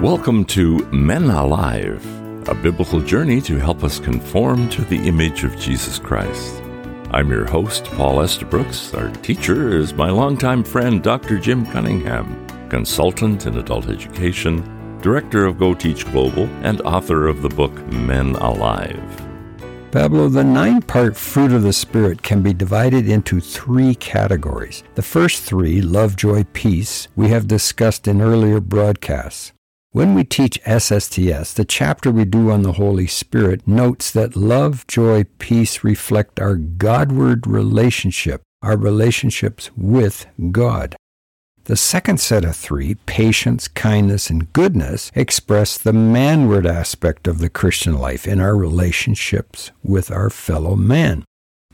Welcome to Men Alive, a biblical journey to help us conform to the image of Jesus Christ. I'm your host, Paul Estabrooks. Our teacher is my longtime friend, Dr. Jim Cunningham, consultant in adult education, director of Go Teach Global, and author of the book Men Alive. Pablo, the nine part fruit of the Spirit can be divided into three categories. The first three, love, joy, peace, we have discussed in earlier broadcasts. When we teach SSTS, the chapter we do on the Holy Spirit notes that love, joy, peace reflect our Godward relationship, our relationships with God. The second set of three, patience, kindness, and goodness, express the manward aspect of the Christian life in our relationships with our fellow man.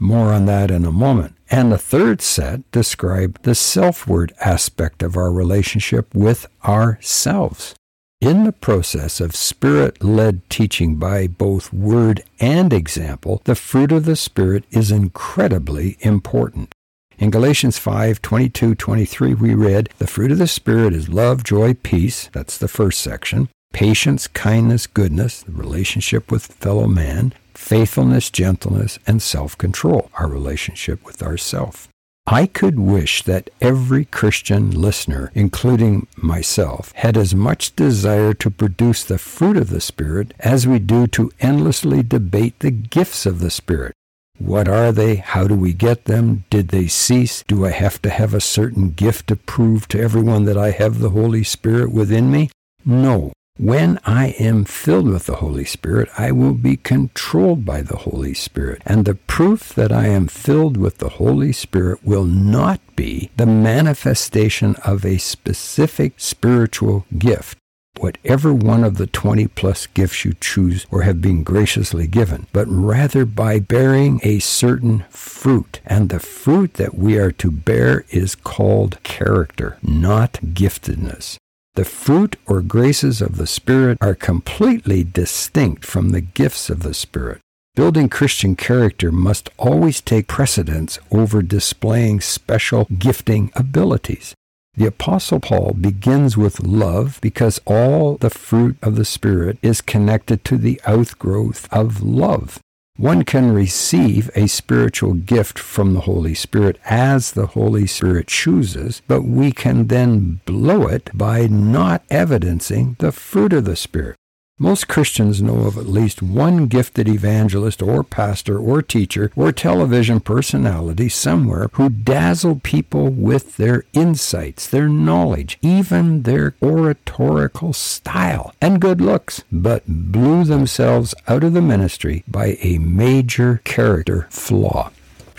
More on that in a moment. And the third set describe the selfward aspect of our relationship with ourselves. In the process of spirit led teaching by both word and example, the fruit of the Spirit is incredibly important. In Galatians 5 22 23, we read, The fruit of the Spirit is love, joy, peace. That's the first section. Patience, kindness, goodness, the relationship with fellow man, faithfulness, gentleness, and self control, our relationship with ourself. I could wish that every Christian listener, including myself, had as much desire to produce the fruit of the Spirit as we do to endlessly debate the gifts of the Spirit. What are they? How do we get them? Did they cease? Do I have to have a certain gift to prove to everyone that I have the Holy Spirit within me? No. When I am filled with the Holy Spirit, I will be controlled by the Holy Spirit. And the proof that I am filled with the Holy Spirit will not be the manifestation of a specific spiritual gift whatever one of the 20 plus gifts you choose or have been graciously given, but rather by bearing a certain fruit. And the fruit that we are to bear is called character, not giftedness. The fruit or graces of the Spirit are completely distinct from the gifts of the Spirit. Building Christian character must always take precedence over displaying special gifting abilities. The Apostle Paul begins with love because all the fruit of the Spirit is connected to the outgrowth of love. One can receive a spiritual gift from the Holy Spirit as the Holy Spirit chooses, but we can then blow it by not evidencing the fruit of the Spirit. Most Christians know of at least one gifted evangelist or pastor or teacher or television personality somewhere who dazzle people with their insights, their knowledge, even their oratorical style and good looks, but blew themselves out of the ministry by a major character flaw.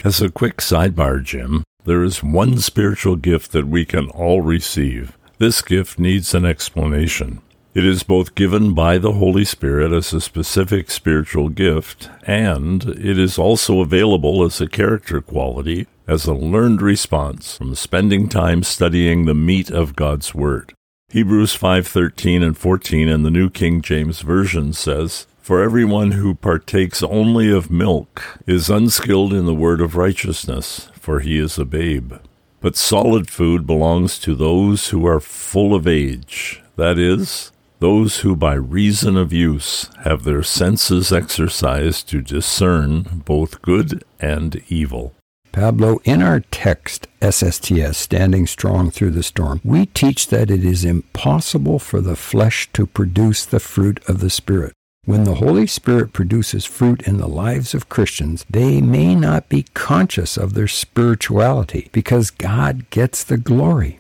As a quick sidebar, Jim, there is one spiritual gift that we can all receive. This gift needs an explanation. It is both given by the Holy Spirit as a specific spiritual gift, and it is also available as a character quality, as a learned response from spending time studying the meat of God's Word. Hebrews 5:13 and 14 in the New King James Version says, "For everyone who partakes only of milk is unskilled in the word of righteousness, for he is a babe. But solid food belongs to those who are full of age, that is, those who by reason of use have their senses exercised to discern both good and evil. Pablo, in our text, SSTS, Standing Strong Through the Storm, we teach that it is impossible for the flesh to produce the fruit of the Spirit. When the Holy Spirit produces fruit in the lives of Christians, they may not be conscious of their spirituality because God gets the glory.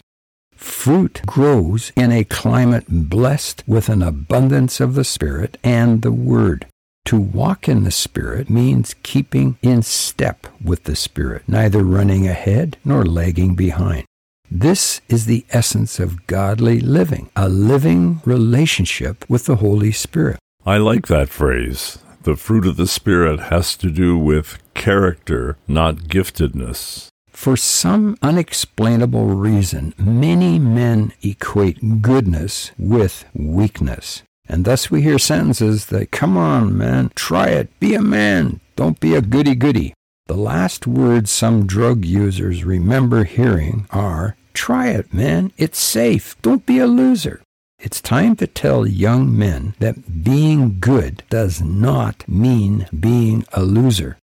Fruit grows in a climate blessed with an abundance of the Spirit and the Word. To walk in the Spirit means keeping in step with the Spirit, neither running ahead nor lagging behind. This is the essence of godly living, a living relationship with the Holy Spirit. I like that phrase. The fruit of the Spirit has to do with character, not giftedness. For some unexplainable reason, many men equate goodness with weakness. And thus we hear sentences that, come on, man, try it, be a man, don't be a goody goody. The last words some drug users remember hearing are, try it, man, it's safe, don't be a loser. It's time to tell young men that being good does not mean being a loser.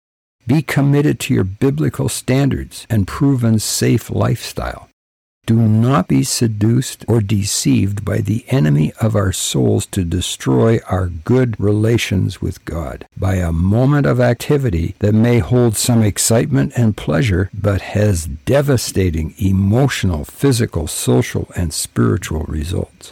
Be committed to your biblical standards and proven safe lifestyle. Do not be seduced or deceived by the enemy of our souls to destroy our good relations with God by a moment of activity that may hold some excitement and pleasure, but has devastating emotional, physical, social, and spiritual results.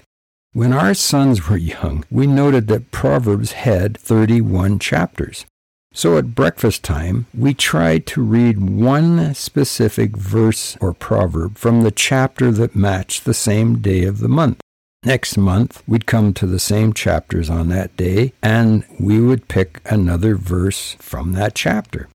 When our sons were young, we noted that Proverbs had 31 chapters. So at breakfast time, we tried to read one specific verse or proverb from the chapter that matched the same day of the month. Next month, we'd come to the same chapters on that day, and we would pick another verse from that chapter.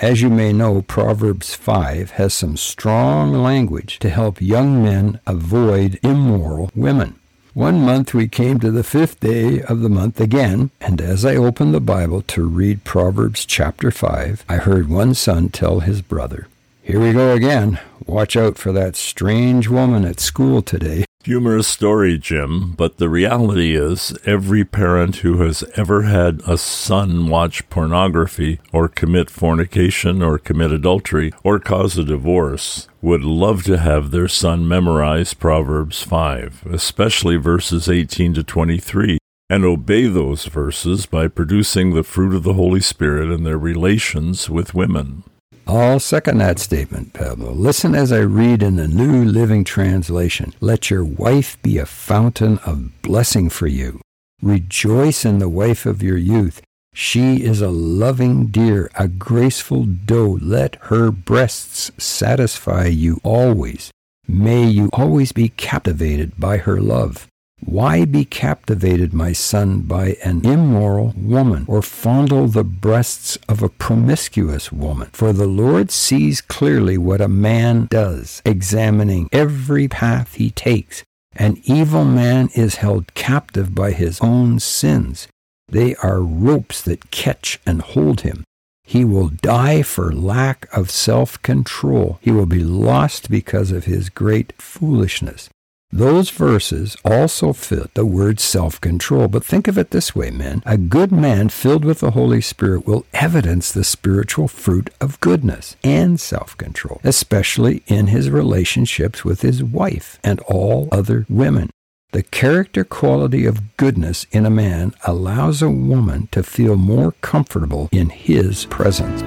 As you may know, Proverbs 5 has some strong language to help young men avoid immoral women. One month we came to the fifth day of the month again, and as I opened the Bible to read Proverbs chapter 5, I heard one son tell his brother, Here we go again. Watch out for that strange woman at school today. Humorous story, Jim, but the reality is every parent who has ever had a son watch pornography or commit fornication or commit adultery or cause a divorce would love to have their son memorize Proverbs 5, especially verses 18 to 23, and obey those verses by producing the fruit of the Holy Spirit in their relations with women. I'll second that statement, Pablo. Listen as I read in the New Living Translation. Let your wife be a fountain of blessing for you. Rejoice in the wife of your youth. She is a loving deer, a graceful doe. Let her breasts satisfy you always. May you always be captivated by her love. Why be captivated, my son, by an immoral woman, or fondle the breasts of a promiscuous woman? For the Lord sees clearly what a man does, examining every path he takes. An evil man is held captive by his own sins. They are ropes that catch and hold him. He will die for lack of self control. He will be lost because of his great foolishness. Those verses also fit the word self control. But think of it this way, men. A good man filled with the Holy Spirit will evidence the spiritual fruit of goodness and self control, especially in his relationships with his wife and all other women. The character quality of goodness in a man allows a woman to feel more comfortable in his presence.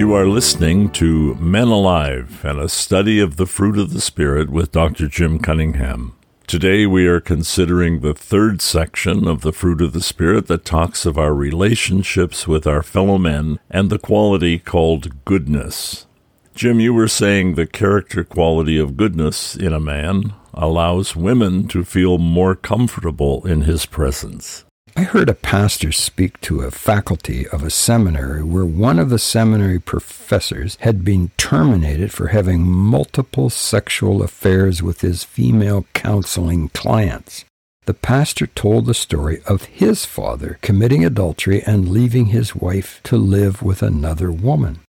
You are listening to Men Alive and a study of the fruit of the Spirit with Dr. Jim Cunningham. Today we are considering the third section of the fruit of the Spirit that talks of our relationships with our fellow men and the quality called goodness. Jim, you were saying the character quality of goodness in a man allows women to feel more comfortable in his presence. I heard a pastor speak to a faculty of a seminary where one of the seminary professors had been terminated for having multiple sexual affairs with his female counseling clients. The pastor told the story of his father committing adultery and leaving his wife to live with another woman.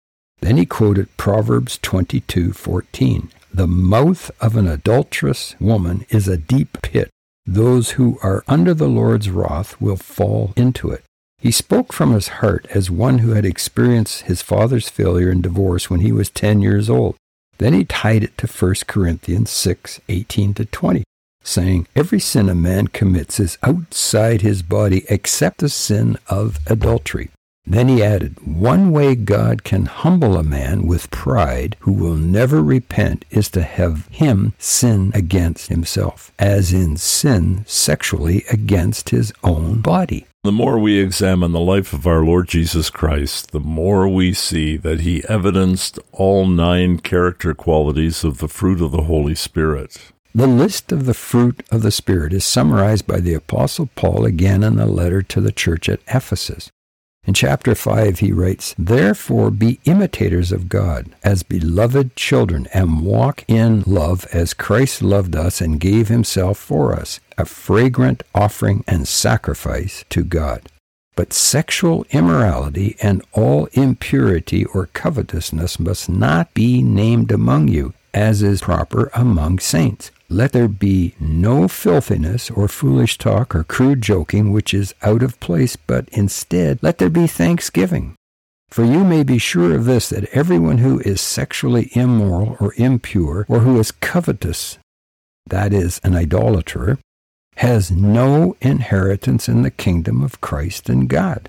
Then he quoted Proverbs 22:14. The mouth of an adulterous woman is a deep pit those who are under the Lord's wrath will fall into it. He spoke from his heart as one who had experienced his father's failure and divorce when he was 10 years old. Then he tied it to 1 Corinthians 6 18 to 20, saying, Every sin a man commits is outside his body except the sin of adultery. Then he added, One way God can humble a man with pride who will never repent is to have him sin against himself, as in sin sexually against his own body. The more we examine the life of our Lord Jesus Christ, the more we see that he evidenced all nine character qualities of the fruit of the Holy Spirit. The list of the fruit of the Spirit is summarized by the Apostle Paul again in the letter to the church at Ephesus. In chapter 5, he writes, Therefore be imitators of God as beloved children, and walk in love as Christ loved us and gave himself for us, a fragrant offering and sacrifice to God. But sexual immorality and all impurity or covetousness must not be named among you, as is proper among saints. Let there be no filthiness or foolish talk or crude joking which is out of place, but instead let there be thanksgiving. For you may be sure of this that everyone who is sexually immoral or impure, or who is covetous, that is, an idolater, has no inheritance in the kingdom of Christ and God.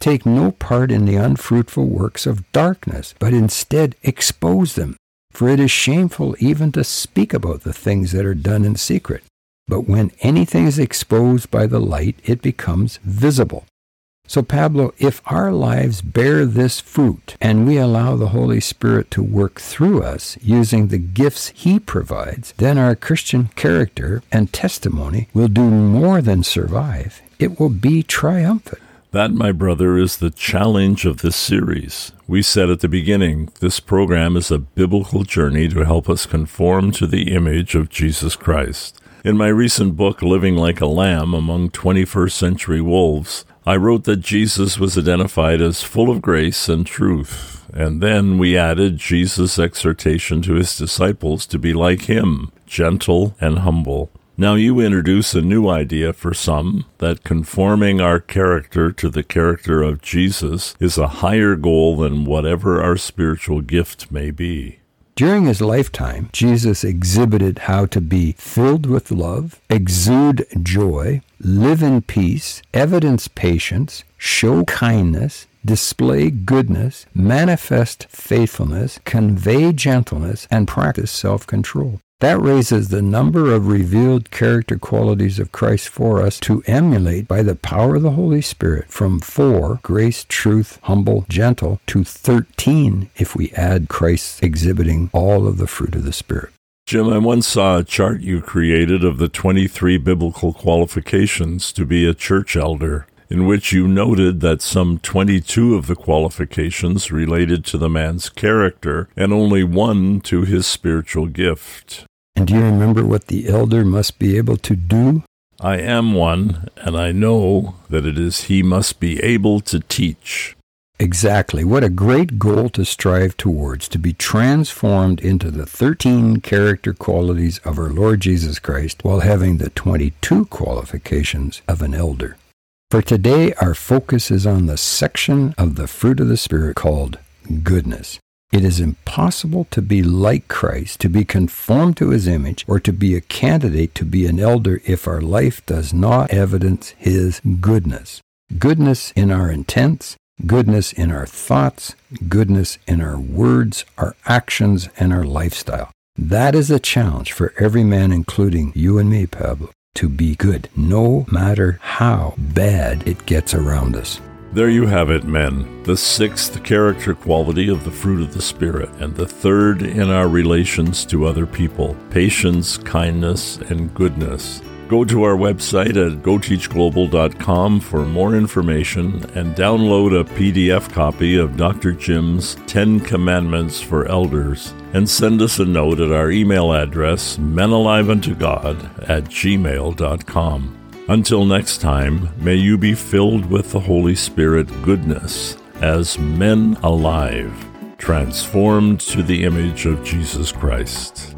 Take no part in the unfruitful works of darkness, but instead expose them. For it is shameful even to speak about the things that are done in secret. But when anything is exposed by the light, it becomes visible. So, Pablo, if our lives bear this fruit and we allow the Holy Spirit to work through us using the gifts He provides, then our Christian character and testimony will do more than survive. It will be triumphant. That, my brother, is the challenge of this series. We said at the beginning, this program is a biblical journey to help us conform to the image of Jesus Christ. In my recent book, Living Like a Lamb Among 21st Century Wolves, I wrote that Jesus was identified as full of grace and truth, and then we added Jesus' exhortation to his disciples to be like him, gentle and humble. Now you introduce a new idea for some that conforming our character to the character of Jesus is a higher goal than whatever our spiritual gift may be. During his lifetime, Jesus exhibited how to be filled with love, exude joy, live in peace, evidence patience, show kindness, display goodness, manifest faithfulness, convey gentleness, and practice self control. That raises the number of revealed character qualities of Christ for us to emulate by the power of the Holy Spirit from four grace, truth, humble, gentle to 13 if we add Christ exhibiting all of the fruit of the Spirit. Jim, I once saw a chart you created of the 23 biblical qualifications to be a church elder, in which you noted that some 22 of the qualifications related to the man's character and only one to his spiritual gift. And do you remember what the elder must be able to do? I am one, and I know that it is he must be able to teach. Exactly. What a great goal to strive towards, to be transformed into the 13 character qualities of our Lord Jesus Christ while having the 22 qualifications of an elder. For today, our focus is on the section of the fruit of the Spirit called goodness. It is impossible to be like Christ, to be conformed to his image, or to be a candidate to be an elder if our life does not evidence his goodness. Goodness in our intents, goodness in our thoughts, goodness in our words, our actions, and our lifestyle. That is a challenge for every man, including you and me, Pablo, to be good, no matter how bad it gets around us. There you have it, men. The sixth character quality of the fruit of the Spirit, and the third in our relations to other people patience, kindness, and goodness. Go to our website at goteachglobal.com for more information and download a PDF copy of Dr. Jim's 10 Commandments for Elders and send us a note at our email address, menaliveuntogod at gmail.com. Until next time, may you be filled with the Holy Spirit goodness as men alive, transformed to the image of Jesus Christ.